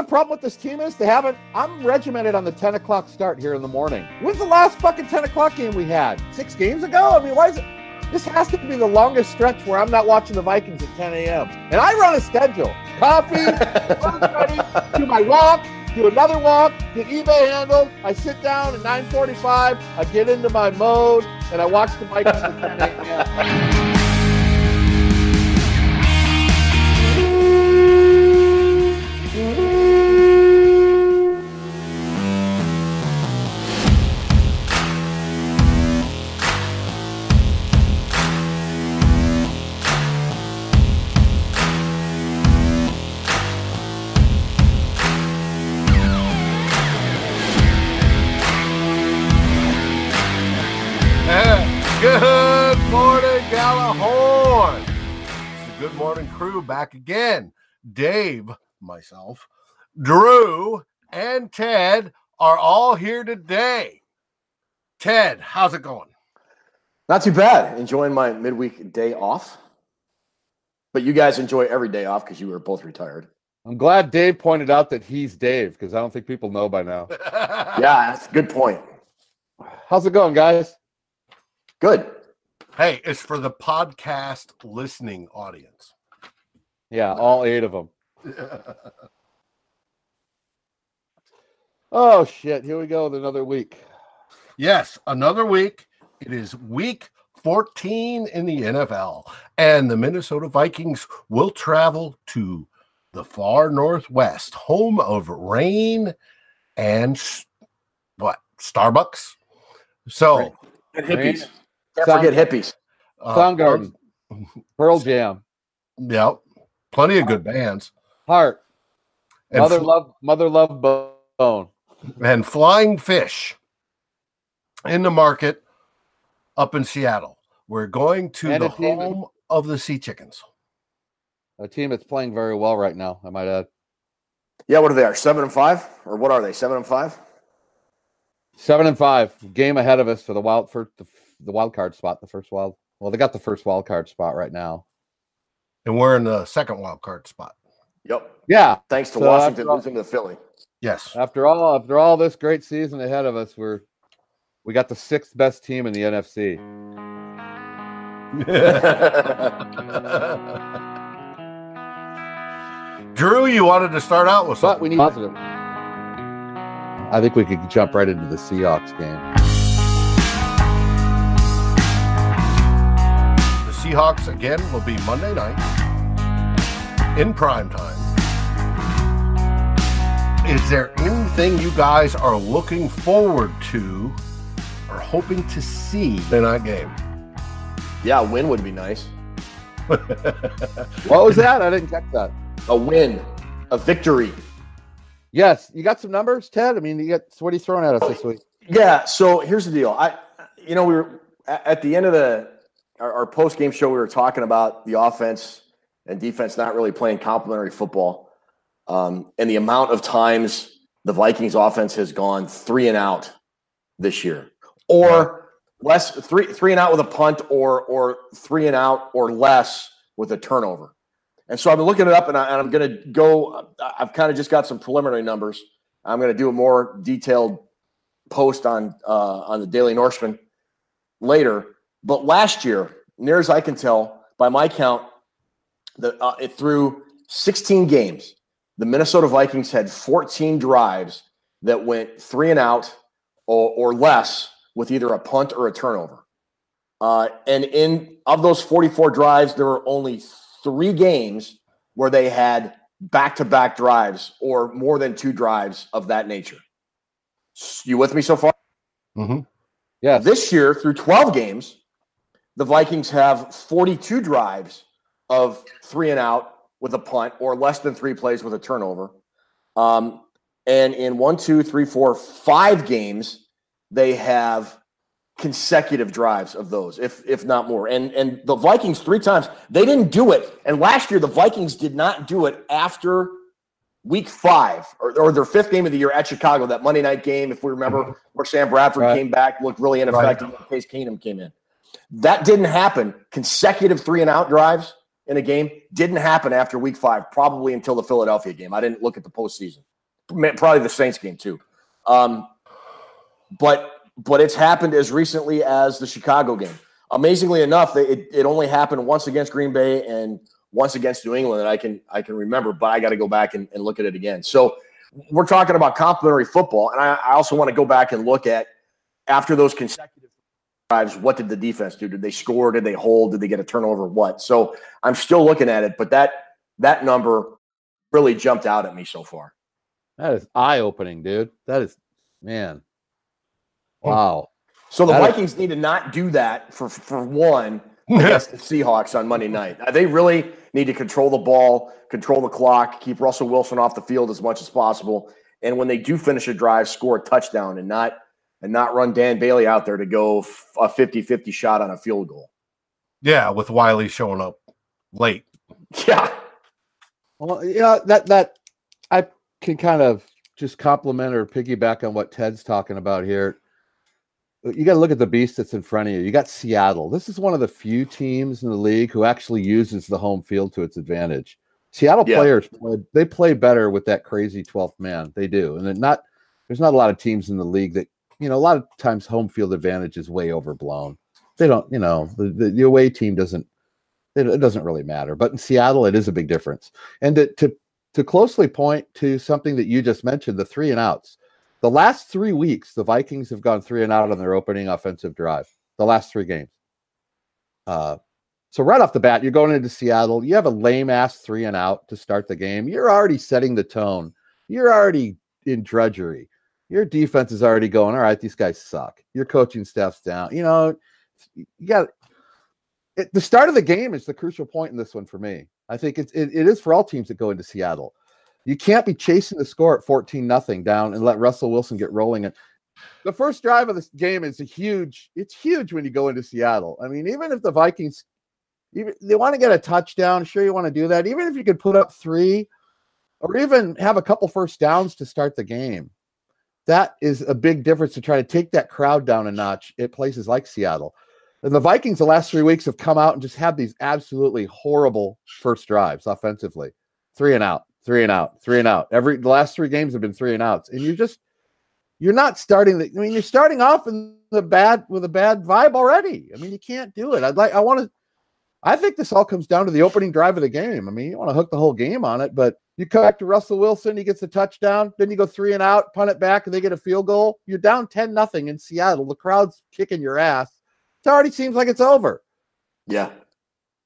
the problem with this team is? They haven't. I'm regimented on the 10 o'clock start here in the morning. When's the last fucking 10 o'clock game we had? Six games ago? I mean, why is it? This has to be the longest stretch where I'm not watching the Vikings at 10 a.m. And I run a schedule. Coffee, ready, do my walk, do another walk, get eBay handled. I sit down at 9:45. I get into my mode, and I watch the Vikings at 10 a.m. Morning Crew back again. Dave, myself, Drew, and Ted are all here today. Ted, how's it going? Not too bad. Enjoying my midweek day off. But you guys enjoy every day off because you were both retired. I'm glad Dave pointed out that he's Dave because I don't think people know by now. Yeah, that's a good point. How's it going, guys? Good. Hey, it's for the podcast listening audience. Yeah, all eight of them. Oh shit! Here we go with another week. Yes, another week. It is week 14 in the NFL, and the Minnesota Vikings will travel to the far northwest, home of rain and s- what Starbucks. So, And hippies. Right. Can't Sound- forget hippies. uh, Soundgarden, Pearl Jam, Yep, plenty of good bands. Heart, And, Mother fl- Love, Mother Love Bone. and flying fish in the market up in Seattle. We're going to And the a team- home of the Sea Chickens. A team that's playing very well right now. I might add. Yeah, what are they? Are seven and five? Or what are they? Seven and five? Seven and five, game ahead of us for the wild for the, the wild card spot. The first wild. Well, they got the first wild card spot right now. And we're in the second wild card spot. Yep. Yeah. Thanks to So Washington all- losing to Philly. Yes. After all, after all this great season ahead of us, we're we got the sixth best team in the NFC. Drew, you wanted to start out with But something. we need positive. I think we could jump right into the Seahawks game. Seahawks again will be Monday night in prime time. Is there anything you guys are looking forward to or hoping to see in that game? yeah, a win would be nice. What was that? I didn't catch that. A win. A victory. Yes, you got some numbers, Ted. I mean, you got what are you throwing at us this week? Yeah. So here's the deal. I, you know, we were at at the end of the our, our post game show. We were talking about the offense and defense not really playing complementary football, um, and the amount of times the Vikings offense has gone three and out this year, or less three three and out with a punt, or or three and out or less with a turnover. And so I've been looking it up, and, I, I'm going to go. I've kind of just got some preliminary numbers. I'm going to do a more detailed post on uh, on the Daily Norseman later. But last year, near as I can tell, by my count, the uh, it through 16 games, the Minnesota Vikings had 14 drives that went three and out or, or less with either a punt or a turnover. Uh, and in of those 44 drives, there were only three games where they had back-to-back drives or more than two drives of that nature. You with me so far? Mhm. Yes. This year, through 12 games, the Vikings have 42 drives of three and out with a punt or less than three plays with a turnover. Um, and in one, two, three, four, five games, they have consecutive drives of those, if if not more. And and the Vikings three times they didn't do it. And last year the Vikings did not do it after week five or, or their fifth game of the year at Chicago, that Monday night game, if we remember, where Sam Bradford Right. came back, looked really ineffective. when Case Keenum came in. That didn't happen. Consecutive three and out drives in a game didn't happen after week five, probably until the Philadelphia game. I didn't look at the postseason. probably the Saints game too. Um, but but it's happened as recently as the Chicago game. Amazingly enough, it, it only happened once against Green Bay and once against New England that I can I can remember, but I got to go back and, and look at it again. So we're talking about complementary football, and I, I also want to go back and look at after those consecutive drives, what did the defense do? Did they score? Did they hold? Did they get a turnover? What? So I'm still looking at it, but that that number really jumped out at me so far. That is eye opening, dude. That is man. Wow. So the That is- Vikings need to not do that for for one against the Seahawks on Monday night. Uh, They really need to control the ball, control the clock, keep Russell Wilson off the field as much as possible, and when they do finish a drive, score a touchdown and not and not run Dan Bailey out there to go f- a 50-50 shot on a field goal. Yeah, with Wiley showing up late. Yeah. Well, you know that that I can kind of just compliment or piggyback on what Ted's talking about here. You got to look at the beast that's in front of you. You got Seattle. This is one of the few teams in the league who actually uses the home field to its advantage. Seattle Yeah. players play, they play better with that crazy 12th man. They do. And they're not there's not a lot of teams in the league that, you know, a lot of times home field advantage is way overblown. They don't, you know, the, the, the away team doesn't it, it doesn't really matter. But in Seattle, it is a big difference. And to, to to closely point to something that you just mentioned, the three and outs. The last three weeks, the Vikings have gone three and out on their opening offensive drive. The last three games. Uh, so right off the bat, you're going into Seattle. You have a lame ass three and out to start the game. You're already setting the tone. You're already in drudgery. Your defense is already going. All right, these guys suck. Your coaching staff's down. You know, you got it, the start of the game is the crucial point in this one for me. I think it's it, it is for all teams that go into Seattle. You can't be chasing the score at 14 nothing down and let Russell Wilson get rolling. And the first drive of this game is a huge, it's huge when you go into Seattle. I mean, even if the Vikings even they want to get a touchdown, sure you want to do that. Even if you could put up three or even have a couple first downs to start the game. That is a big difference to try to take that crowd down a notch at places like Seattle. And the Vikings, the last three weeks, have come out and just had these absolutely horrible first drives offensively. Three and out, three and out, three and out. Every the last three games have been three and outs. And you're just you're not starting the I mean, you're starting off in the bad with a bad vibe already. I mean, you can't do it. I'd like I want to I think this all comes down to the opening drive of the game. I mean, you want to hook the whole game on it, but you come back to Russell Wilson, he gets a touchdown, then you go three and out, punt it back, and they get a field goal. You're down 10 nothing in Seattle. The crowd's kicking your ass. It already seems like it's over. Yeah.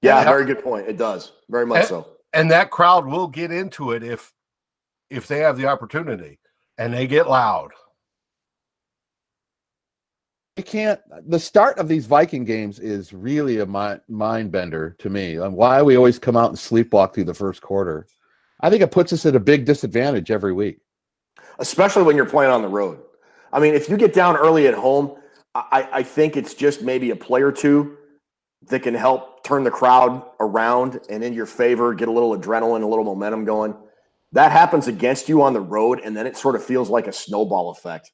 Yeah, Yeah. very good point. It does. Very much And- so. And that crowd will get into it if if they have the opportunity and they get loud. You can't. The start of these Viking games is really a mind, mind bender to me. On why we always come out and sleepwalk through the first quarter. I think it puts us at a big disadvantage every week. especially when you're playing on the road. I mean, if you get down early at home, I, I think it's just maybe a play or two that can help turn the crowd around and in your favor, get a little adrenaline, a little momentum going. That happens against you on the road, and then it sort of feels like a snowball effect.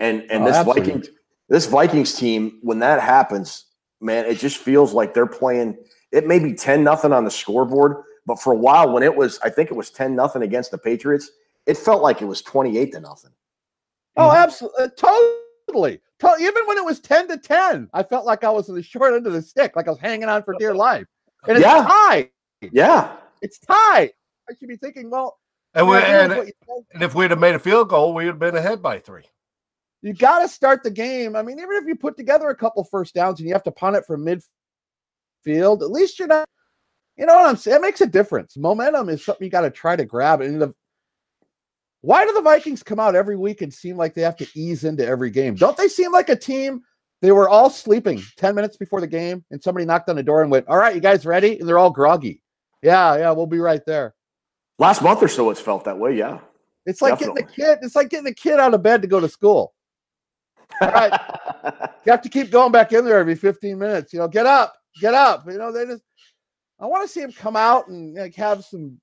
And and Oh, this absolutely. Vikings this Vikings team, when that happens, man, it just feels like they're playing. It may be ten nothing on the scoreboard, but for a while, when it was, I think it was ten nothing against the Patriots, it felt like it was twenty eight to nothing. Oh, absolutely, uh, totally. To- even when it was ten to ten, I felt like I was in the short end of the stick, like I was hanging on for dear life. And it's Yeah. tied. Yeah, It's tied. I should be thinking, well, And, we, and, what you said. and if we'd have made a field goal, we'd have been ahead by three. you got to start the game. I mean, even if you put together a couple first downs and you have to punt it from midfield, at least you're not. You know what I'm saying? It makes a difference. Momentum is something you got to try to grab. And the why do the Vikings come out every week and seem like they have to ease into every game? Don't they seem like a team? They were all sleeping 10 minutes before the game, and somebody knocked on the door and went, All right, you guys ready? And they're all groggy. Yeah, yeah, we'll be right there. last month or so, it's felt that way. Yeah, It's like getting the kid, it's like getting the kid out of bed to go to school. All right. You have to keep going back in there every 15 minutes. You know, get up, get up. You know, they just, I want to see him come out and like have some,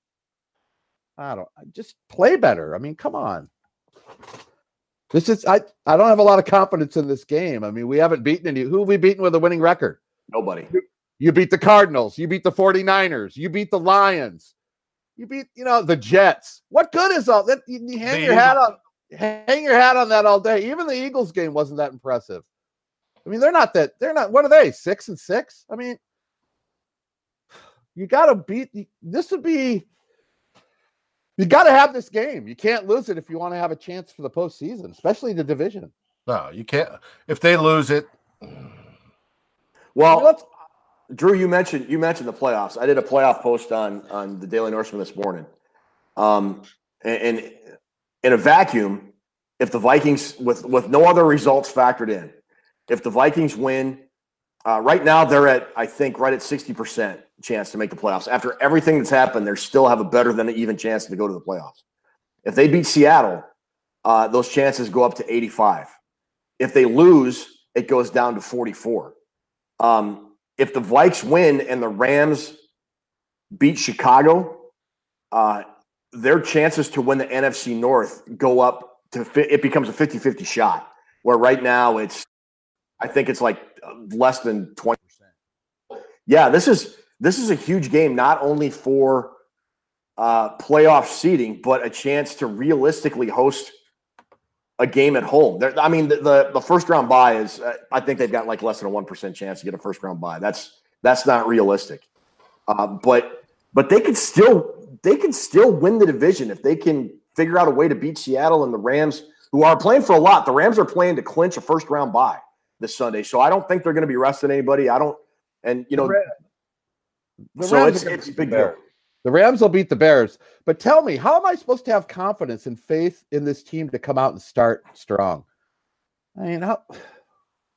I don't, just play better. I mean, come on. This is, I, I don't have a lot of confidence in this game. I mean, we haven't beaten any, who have we beaten with a winning record? Nobody. You beat the Cardinals, you beat the 49ers, you beat the Lions. You beat, you know, the Jets. What good is all that? You, you hang your hat on, hang your hat on that all day. Even the Eagles game wasn't that impressive. I mean, they're not that. They're not. What are they? Six and six. I mean, you got to beat. This would be. You got to have this game. You can't lose it if you want to have a chance for the postseason, especially the division. No, you can't. If they lose it, Well, I mean, let's- Drew, you mentioned you mentioned the playoffs. I did a playoff post on on the Daily Norseman this morning. Um, and, and in a vacuum, if the Vikings with with no other results factored in, if the Vikings win, uh, right now they're at I think right at sixty percent chance to make the playoffs. After everything that's happened, they still have a better than even chance to go to the playoffs. If they beat Seattle, uh, those chances go up to eighty five. If they lose, it goes down to forty four. Um, if the Vikes win and the Rams beat Chicago, uh, their chances to win the NFC North go up to it becomes a 50-50 shot. Where right now it's I think it's like uh, less than 20%. Yeah, this is this is a huge game not only for uh, playoff seeding, but a chance to realistically host a game at home. I mean, the, the the first round buy is uh, I think they've got like less than a one percent chance to get a first round buy. That's that's not realistic. Uh, but but they could still they can still win the division if they can figure out a way to beat Seattle and the Rams, who are playing for a lot. The Rams are playing to clinch a first round bye this Sunday, so I don't think they're going to be resting anybody. I don't, and you know, the so Rams it's it's big deal. The Rams will beat the Bears. But tell me, how am I supposed to have confidence and faith in this team to come out and start strong? I mean, how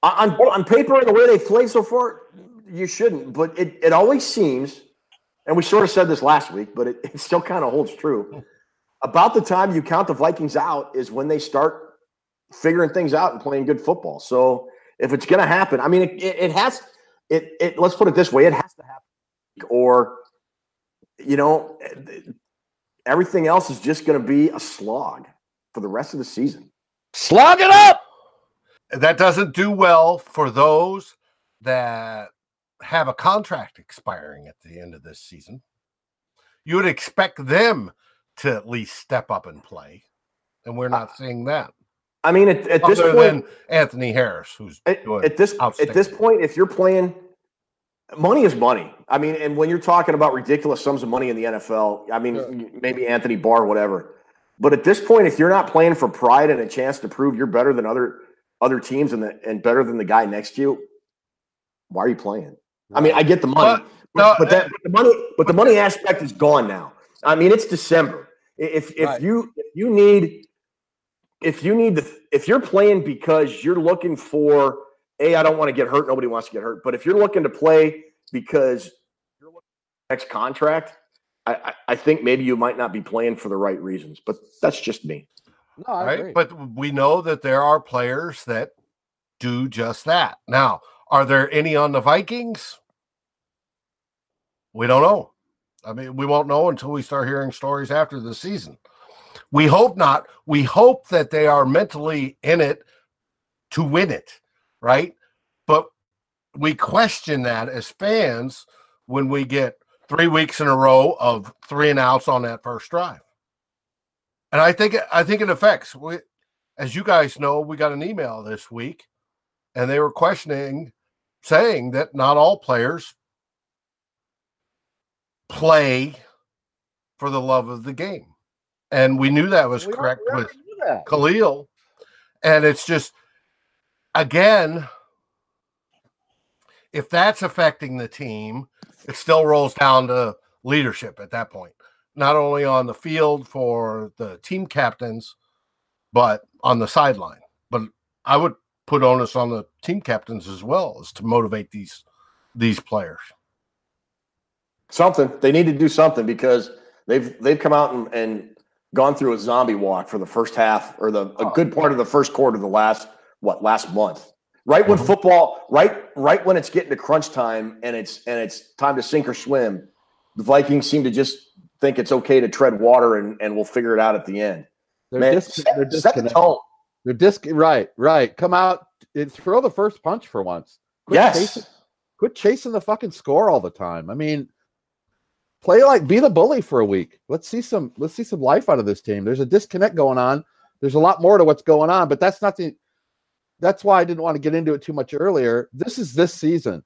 on on paper and the way they've played so far, you shouldn't. But it, it always seems, and we sort of said this last week, but it, it still kind of holds true. About the time you count the Vikings out is when they start figuring things out and playing good football. So if it's going to happen, I mean, it, it, it has. It, it let's put it this way: it has to happen, or you know, everything else is just going to be a slog for the rest of the season. slog it up? that doesn't do well for those that have a contract expiring at the end of this season. You would expect them to at least step up and play, and we're not uh, seeing that. I mean, at, at this point, than Anthony Harris, who's At, doing at this at this point, if you're playing, money is money. I mean, and when you're talking about ridiculous sums of money in the NFL, I mean, Sure. maybe Anthony Barr, whatever. But at this point, if you're not playing for pride and a chance to prove you're better than other other teams and the, and better than the guy next to you, why are you playing? I mean, I get the money, But- but, but that but the money, but the money aspect is gone now. I mean, it's December. If if Right. you if you need if you need to, if you're playing because you're looking for a I don't want to get hurt. Nobody wants to get hurt. But if you're looking to play because you're looking for next contract, I, I, I think maybe you might not be playing for the right reasons. But that's just me. No, I agree. right? But we know that there are players that do just that. Now, are there any on the Vikings? We don't know. I mean, we won't know until we start hearing stories after the season. We hope not. We hope that they are mentally in it to win it, right? But we question that as fans when we get three weeks in a row of three and outs on that first drive. And I think I think it affects. We, as you guys know, we got an email this week, and they were questioning, saying that not all players play for the love of the game, and we knew that was We correct already with that. Khalil. And it's just, again, if that's affecting the team, it still rolls down to leadership at that point, not only on the field for the team captains, but on the sideline. But I would put onus on the team captains as well as to motivate these these players. Something they need to do something because they've they've come out and, and gone through a zombie walk for the first half or the a Oh, good part of the first quarter of the last what last month. Right when Mhm. football, right right when it's getting to crunch time and it's and it's time to sink or swim, the Vikings seem to just think it's okay to tread water and, and we'll figure it out at the end. They're, Man, dis- set, they're set the tone. They're disc right, right. Come out and throw the first punch for once. Quit Yes. chasing, quit chasing the fucking score all the time. I mean, play like be the bully for a week. Let's see some let's see some life out of this team. There's a disconnect going on. There's a lot more to what's going on, but that's not the that's why I didn't want to get into it too much earlier. This is this season.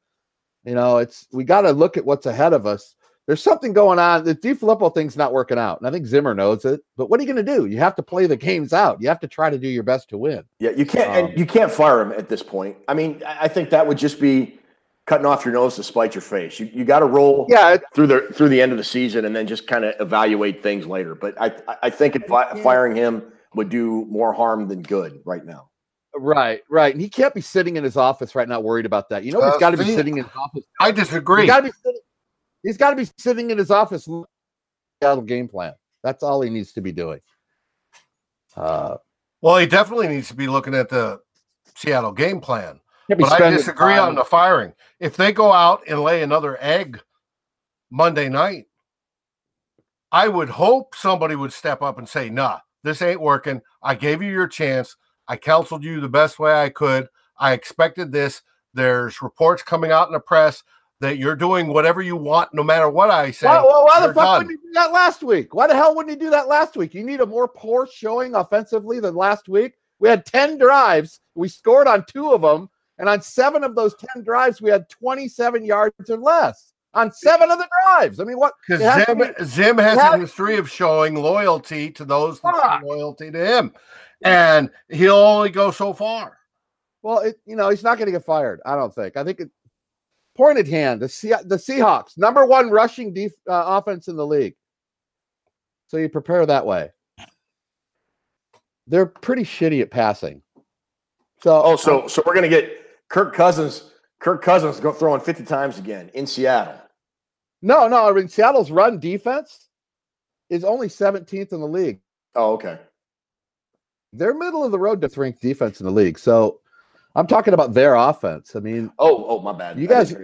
You know, it's we got to look at what's ahead of us. There's something going on. The DeFilippo thing's not working out, and I think Zimmer knows it. But what are you going to do? You have to play the games out. You have to try to do your best to win. Yeah, you can't Um, and you can't fire him at this point. I mean, I think that would just be cutting off your nose to spite your face. You you got to roll Yeah, it- through the through the end of the season and then just kind of evaluate things later. But I I- I think if fi- firing him would do more harm than good right now. right, right. And he can't be sitting in his office right now, worried about that. You know, he's Uh, got to be sitting in his office. I He's disagree. got to be sitting. He's got to be sitting in his office. looking at the game plan. That's all he needs to be doing. Uh, Well, he definitely needs to be looking at the Seattle game plan. Can't be But I disagree time- on the firing. If they go out and lay another egg Monday night, I would hope somebody would step up and say, nah, this ain't working. I gave you your chance. I counseled you the best way I could. I expected this. There's reports coming out in the press that you're doing whatever you want, no matter what I say. Why, why, why the fuck done. wouldn't he do that last week? Why the hell wouldn't he do that last week? You need a more poor showing offensively than last week. We had 10 drives. We scored on two of them. And on seven of those 10 drives, we had 27 yards or less on seven of the drives. I mean, what? Because it has to Zim, be- Zim has a history of showing loyalty to those that Fuck. show loyalty to him. And he'll only go so far. Well, it, you know, he's not going to get fired. I don't think. I think it, point at hand. The, Se- the Seahawks, number one rushing def, uh, offense in the league. So you prepare that way. They're pretty shitty at passing. So, Oh, so so we're gonna get Kirk Cousins. Kirk Cousins go throwing fifty times again in Seattle. no, no. I mean, Seattle's run defense is only 17th in the league. Oh, okay. They're middle of the road to ranked defense in the league. So I'm talking about their offense. I mean, Oh, oh, my bad. You guys-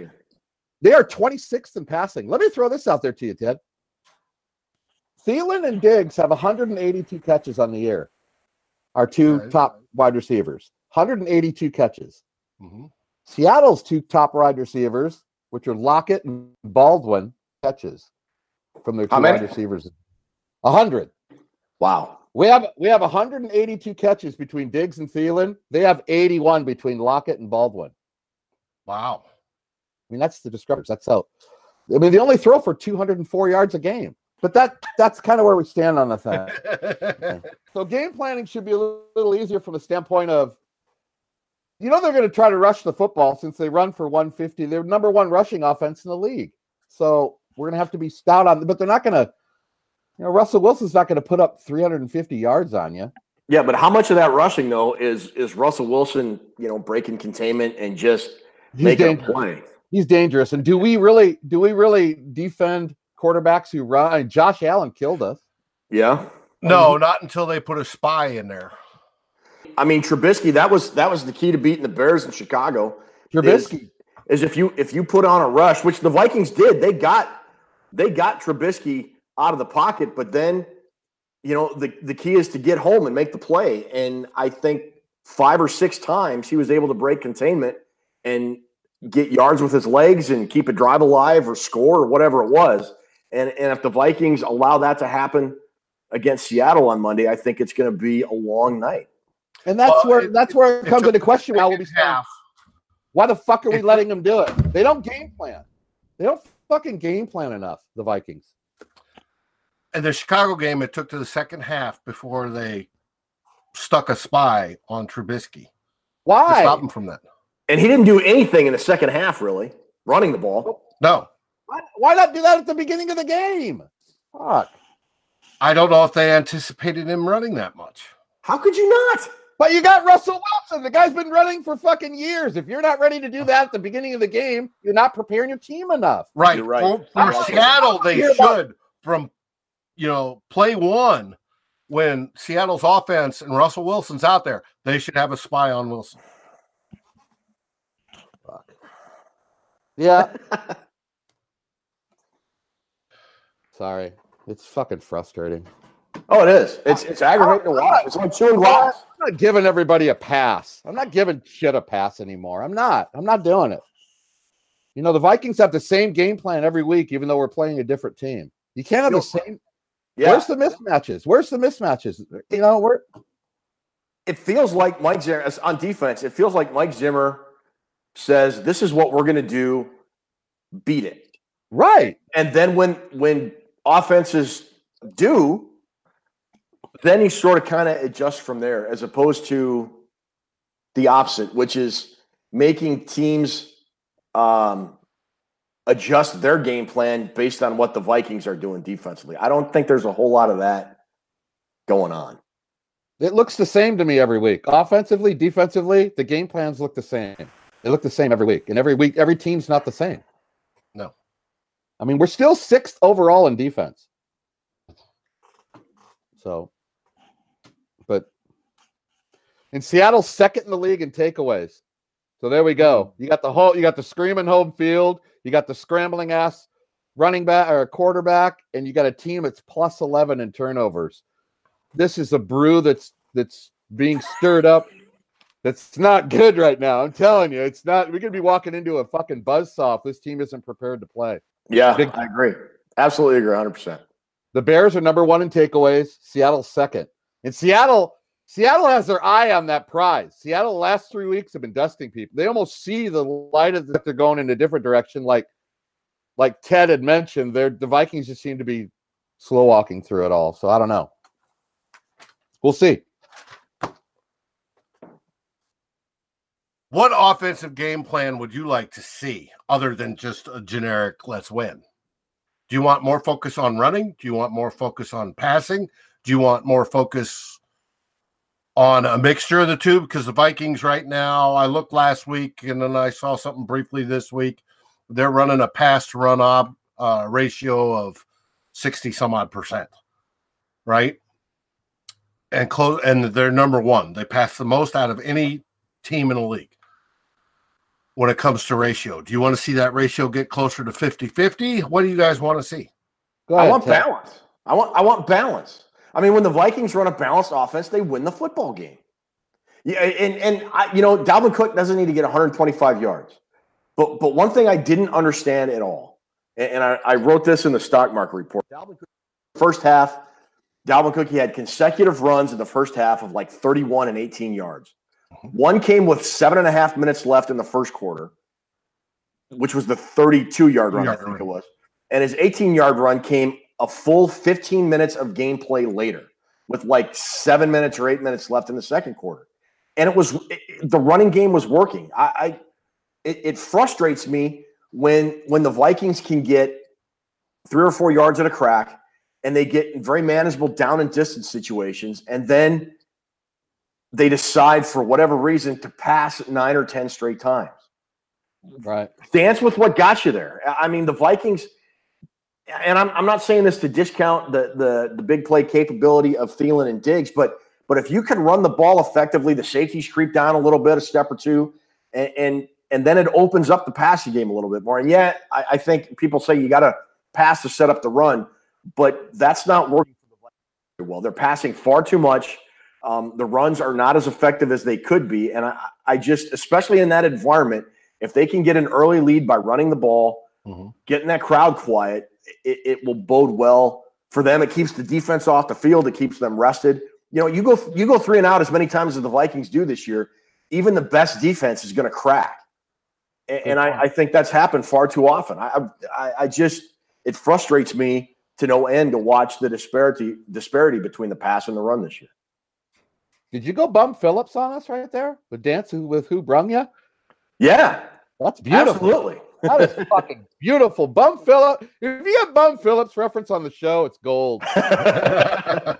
They are 26th in passing. Let me throw this out there to you, Ted. Thielen and Diggs have 182 catches on the year. Our two Right. top wide receivers, 182 catches. Mhm. Seattle's two top wide receivers, which are Lockett and Baldwin, catches from their two wide receivers. A 100. Wow. We have we have 182 catches between Diggs and Thielen. They have 81 between Lockett and Baldwin. Wow. I mean, that's the discrepancy. That's how. I mean, they only throw for 204 yards a game, but that that's kind of where we stand on the thing. So game planning should be a little, little easier from the standpoint of, you know, they're going to try to rush the football since they run for 150. They're number one rushing offense in the league. So we're going to have to be stout on, them. but they're not going to. You know, Russell Wilson's not going to put up 350 yards on you. Yeah, but how much of that rushing though is is Russell Wilson, you know, breaking containment and just He's making a dangerous. play? He's dangerous. And do we really do we really defend quarterbacks who run? I mean, Josh Allen killed us. Yeah. no, not until they put a spy in there. I mean, Trubisky, that was that was the key to beating the Bears in Chicago. Trubisky. Is if you if you put on a rush, which the Vikings did, they got they got Trubisky out of the pocket, but then you know the the key is to get home and make the play. And I think five or six times he was able to break containment and get yards with his legs and keep a drive alive or score or whatever it was. And and if the Vikings allow that to happen against Seattle on Monday, I think it's going to be a long night. And that's Well, where it- that's where it it comes into question. Now we'll be Second saying, half. why the fuck are we letting them do it? They don't game plan. They don't fucking game plan enough. The Vikings. In the Chicago game, it took to the second half before they stuck a spy on Trubisky to Why? stop him from that. And he didn't do anything in the second half, really, running the ball. No, why? Why not do that at the beginning of the game? Fuck. I don't know if they anticipated him running that much. How could you not? But you got Russell Wilson. The guy's been running for fucking years. If you're not ready to do that at the beginning of the game, you're not preparing your team enough. Right. You're right. For, I'm Seattle, they hear about- should from you know play one when Seattle's offense and Russell Wilson's out there, they should have a spy on Wilson. Fuck. Yeah. Sorry. It's fucking frustrating. Oh, it is. It's it's aggravating to watch. It's like chewing glass. I'm not giving everybody a pass. I'm not giving shit a pass anymore. I'm not. I'm not doing it. You know, the Vikings have the same game plan every week, even though we're playing a different team. You can't have the same. Yeah, Where's the mismatches? Where's the mismatches? You know, where it feels like Mike Zimmer on defense. It feels like Mike Zimmer says, "This is what we're going to do. Beat it." right. And then when when offenses do, then he sort of kind of adjusts from there, as opposed to the opposite, which is making teams um, adjust their game plan based on what the Vikings are doing defensively. I don't think there's a whole lot of that going on. It looks the same to me every week. Offensively, defensively, the game plans look the same. They look the same every week. And every week, every team's not the same. No. I mean, we're still sixth overall in defense. So, but in Seattle, second in the league in takeaways. So there we go. Hmm. You got the whole, you got the screaming home field, you got the scrambling ass running back or quarterback, and you got a team that's plus 11 in turnovers. This is a brew that's that's being stirred up. That's not good right now. I'm telling you, it's not. We're gonna be walking into a fucking buzzsaw if this team isn't prepared to play. Yeah, Big- I agree. Absolutely agree 100%. The Bears are number one in takeaways. Seattle's second. And Seattle, Seattle has their eye on that prize. Seattle last three weeks have been dusting people. They almost see the light of that they're going in a different direction. Like, like Ted had mentioned, the Vikings just seem to be slow walking through it all. So I don't know. We'll see. What offensive game plan would you like to see other than just a generic let's win? Do you want more focus on running? Do you want more focus on passing? Do you want more focus on a mixture of the two? Because the Vikings right now, I looked last week and then I saw something briefly this week. They're running a pass to run op uh, ratio of 60 some odd percent, right? And close and they're number one. They pass the most out of any team in the league when it comes to ratio. Do you want to see that ratio get closer to 50-50? What do you guys want to see? Go I want Ted. balance. I want I want balance. I mean, when the Vikings run a balanced offense, they win the football game. Yeah, and and I, you know, Dalvin Cook doesn't need to get 125 yards. But but one thing I didn't understand at all, and, and I, I wrote this in the stock market report. Dalvin Cook, first half, Dalvin Cook he had consecutive runs in the first half of like 31 and 18 yards. One came with seven and a half minutes left in the first quarter, which was the 32 yard run, I think run. it was. And his 18 yard run came a full 15 minutes of gameplay later, with like seven minutes or eight minutes left in the second quarter. And it was it- the running game was working. I, I it, it frustrates me when when the Vikings can get three or four yards at a crack and they get in very manageable down and distance situations, and then they decide for whatever reason to pass nine or ten straight times. Right. Dance with what got you there. I mean, the Vikings, and I'm, I'm not saying this to discount the, the the big play capability of Thielen and Diggs, but but if you can run the ball effectively, the safeties creep down a little bit, a step or two, and and, and then it opens up the passing game a little bit more. And yet, I, I think people say you got to pass to set up the run, but that's not working for the Vikings well. They're passing far too much. Um, the runs are not as effective as they could be, and I, I just, especially in that environment, if they can get an early lead by running the ball, Mhm. getting that crowd quiet, it, it will bode well for them. It keeps the defense off the field. It keeps them rested. You know, you go you go three and out as many times as the Vikings do this year. Even the best defense is going to crack, and, and I, I think that's happened far too often. I, I I just it frustrates me to no end to watch the disparity disparity between the pass and the run this year. Did you go bum Phillips on us right there? The dance with who brung you? Yeah, That's beautiful. absolutely. That is fucking beautiful. Bum Phillips. If you have Bum Phillips reference on the show, it's gold. I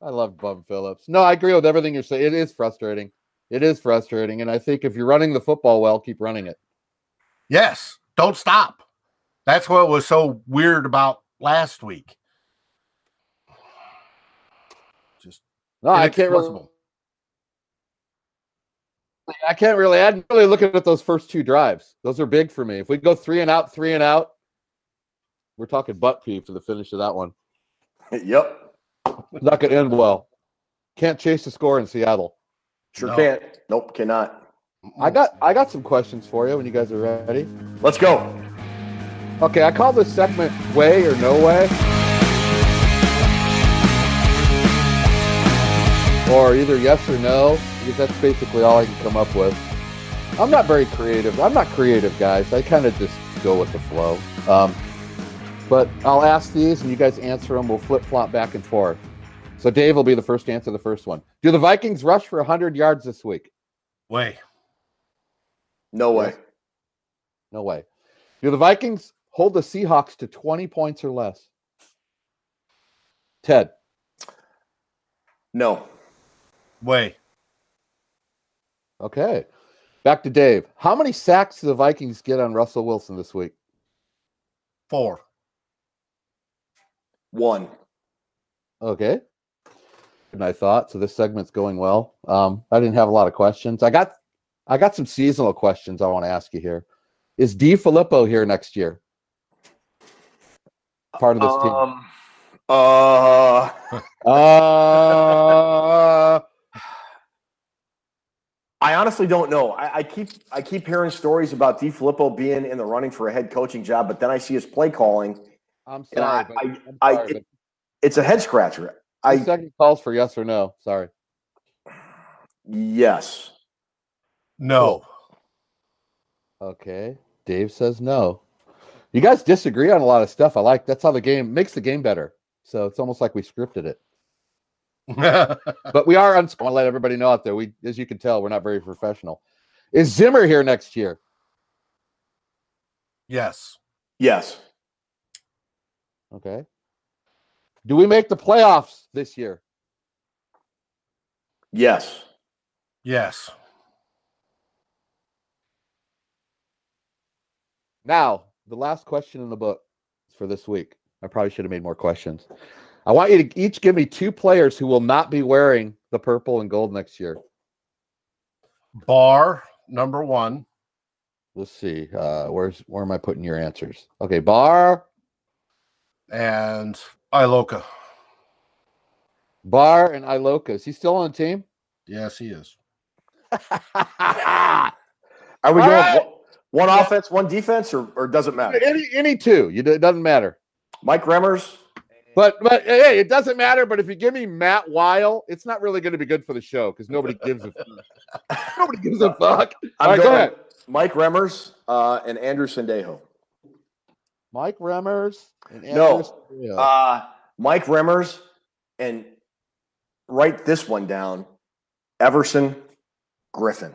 love Bum Phillips. No, I agree with everything you're saying. It is frustrating. It is frustrating. And I think if you're running the football well, keep running it. yes, don't stop. That's what was so weird about last week. Just No, I can't really. I can't really I'm really looking at those first two drives. Those are big for me. If we go three and out, three and out, we're talking butt pee for the finish of that one. yep, It's not gonna end well. Can't chase the score in Seattle. sure No. can't. Nope, cannot. I got I got some questions for you when you guys are ready. Let's go. Okay, I call this segment "Way or No Way," or either yes or no, because that's basically all I can come up with. I'm not very creative. I'm not creative, guys. I kind of just go with the flow. Um, but I'll ask these, and you guys answer them. We'll flip flop back and forth. So Dave will be the first to answer the first one. Do the Vikings rush for 100 yards this week? Way. No way. No way. Do the Vikings hold the Seahawks to 20 points or less? Ted. No. Way. Okay. Back to Dave. How many sacks do the Vikings get on Russell Wilson this week? Four. One. Okay. And I thought so. This segment's going well. Um, I didn't have a lot of questions. I got, I got some seasonal questions I want to ask you here. Is DeFilippo here next year? Part of this team. Um, uh, Uh, I honestly don't know. I, I keep I keep hearing stories about DeFilippo being in the running for a head coaching job, but then I see his play calling. I'm And I- sorry, but, I- I'm I- sorry, it- It's a head scratcher. I second calls for yes or no. Sorry. yes. No. Okay. Dave says no. You guys disagree on a lot of stuff. I like that's how the game makes the game better. So it's almost like we scripted it. But we are. Uns- I want to let everybody know out there. We, as you can tell, we're not very professional. Is Zimmer here next year? yes. Yes. Okay. Do we make the playoffs this year? Yes. Yes. Now, the last question in the book for this week. I probably should have made more questions. I want you to each give me two players who will not be wearing the purple and gold next year. Barr number one. Let's see. Uh, where's where am I putting your answers? Okay, Barr, and Iloka. Barr, and Iloka. Is he still on the team? Yes, he is. Are we All going right. one, one offense, one defense, or, or does it matter? any any two. You, it doesn't matter. Mike Remmers. But but hey, it doesn't matter. But if you give me Matt Weil, it's not really going to be good for the show because nobody gives a fuck. nobody gives a fuck. I'm All right, go ahead. Mike Remmers uh, and Andrew Sendejo. Mike Remmers and No. Andrew Sendejo. Uh, Mike Remmers and write this one down. Everson Griffen.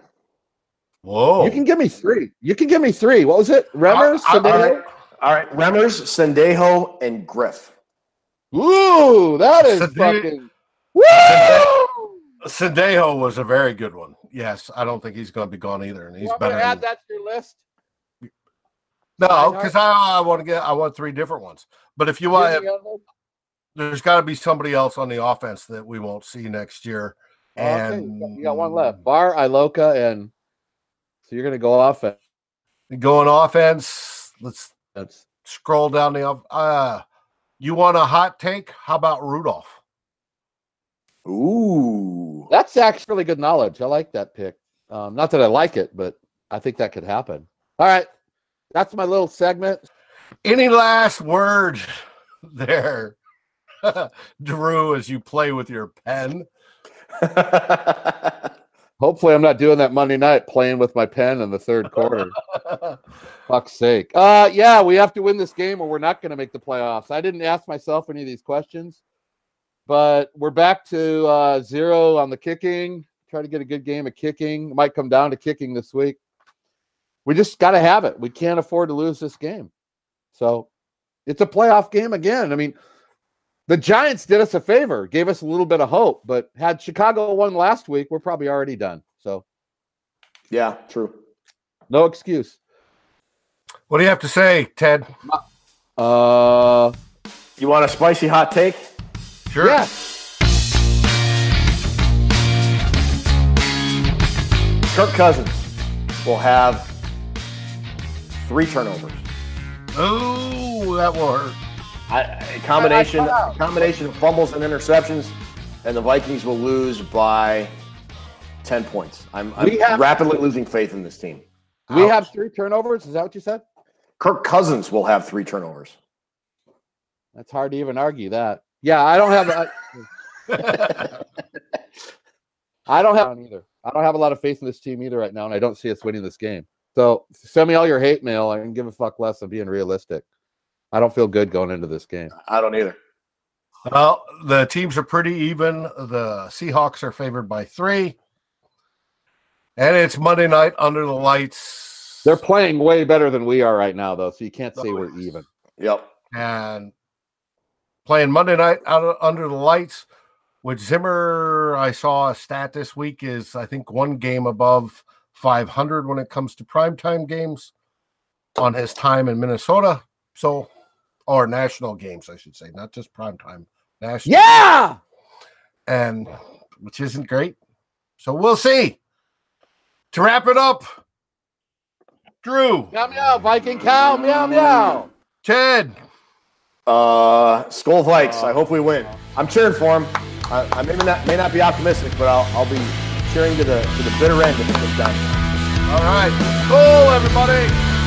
Whoa. you can give me three. You can give me three. What was it? Remmers. I- I- Sandeo? all right. All right. Remmers, Sendejo, and Griff. Ooh, that is Sade- fucking. Woo! Sendejo was a very good one. Yes, I don't think he's going to be gone either, and he's want me to better. add that to your list? no, because I, I want to get I want three different ones. But if you want, there's got to be somebody else on the offense that we won't see next year. Oh, Okay, And you got, you got one left. Barr, Iloka, and so you're going to go off. At, Going offense, let's that's scroll down the. off- Uh, you want a hot tank? How about Rudolph? Ooh. that's actually really good knowledge. I like that pick. Um, not that I like it, but I think that could happen. All right, that's my little segment. Any last word there, Drew, as you play with your pen? Hopefully, I'm not doing that Monday night playing with my pen in the third quarter. Fuck's sake. Uh, yeah, we have to win this game, or we're not going to make the playoffs. I didn't ask myself any of these questions, but we're back to uh, zero on the kicking. Try to get a good game of kicking. It might come down to kicking this week. We just got to have it. We can't afford to lose this game. So it's a playoff game again. I mean, the Giants did us a favor, gave us a little bit of hope, but had Chicago won last week, we're probably already done. So yeah, true. no excuse. What do you have to say, Ted? Uh, You want a spicy hot take? Sure. yeah. Kirk Cousins will have three turnovers. Oh, that will hurt. I, a combination, combination of fumbles and interceptions, and the Vikings will lose by 10 points. I'm, I'm have- rapidly losing faith in this team. We Ouch. have three turnovers. Is that what you said? Kirk Cousins will have three turnovers. That's hard to even argue that. Yeah, I don't have. I, I don't have either. I don't have a lot of faith in this team either right now, and I don't see us winning this game. So send me all your hate mail. I can give a fuck less of being realistic. I don't feel good going into this game. I don't either. Well, the teams are pretty even. The Seahawks are favored by three. And it's Monday night under the lights. They're playing way better than we are right now, though, so you can't say we're even. Yep. and playing Monday night out of, under the lights. With Zimmer, I saw a stat this week is I think one game above 500 when it comes to primetime games on his time in Minnesota. So, or national games, I should say, not just primetime, national. Yeah. and which isn't great. So we'll see. To wrap it up, Drew, Meow meow, Viking cow, meow meow. Chad, Uh, Skol Vikes. I hope we win. I'm cheering for him. I, I may not may not be optimistic, but I'll, I'll be cheering to the to the bitter end if it comes down. all right, cool, everybody.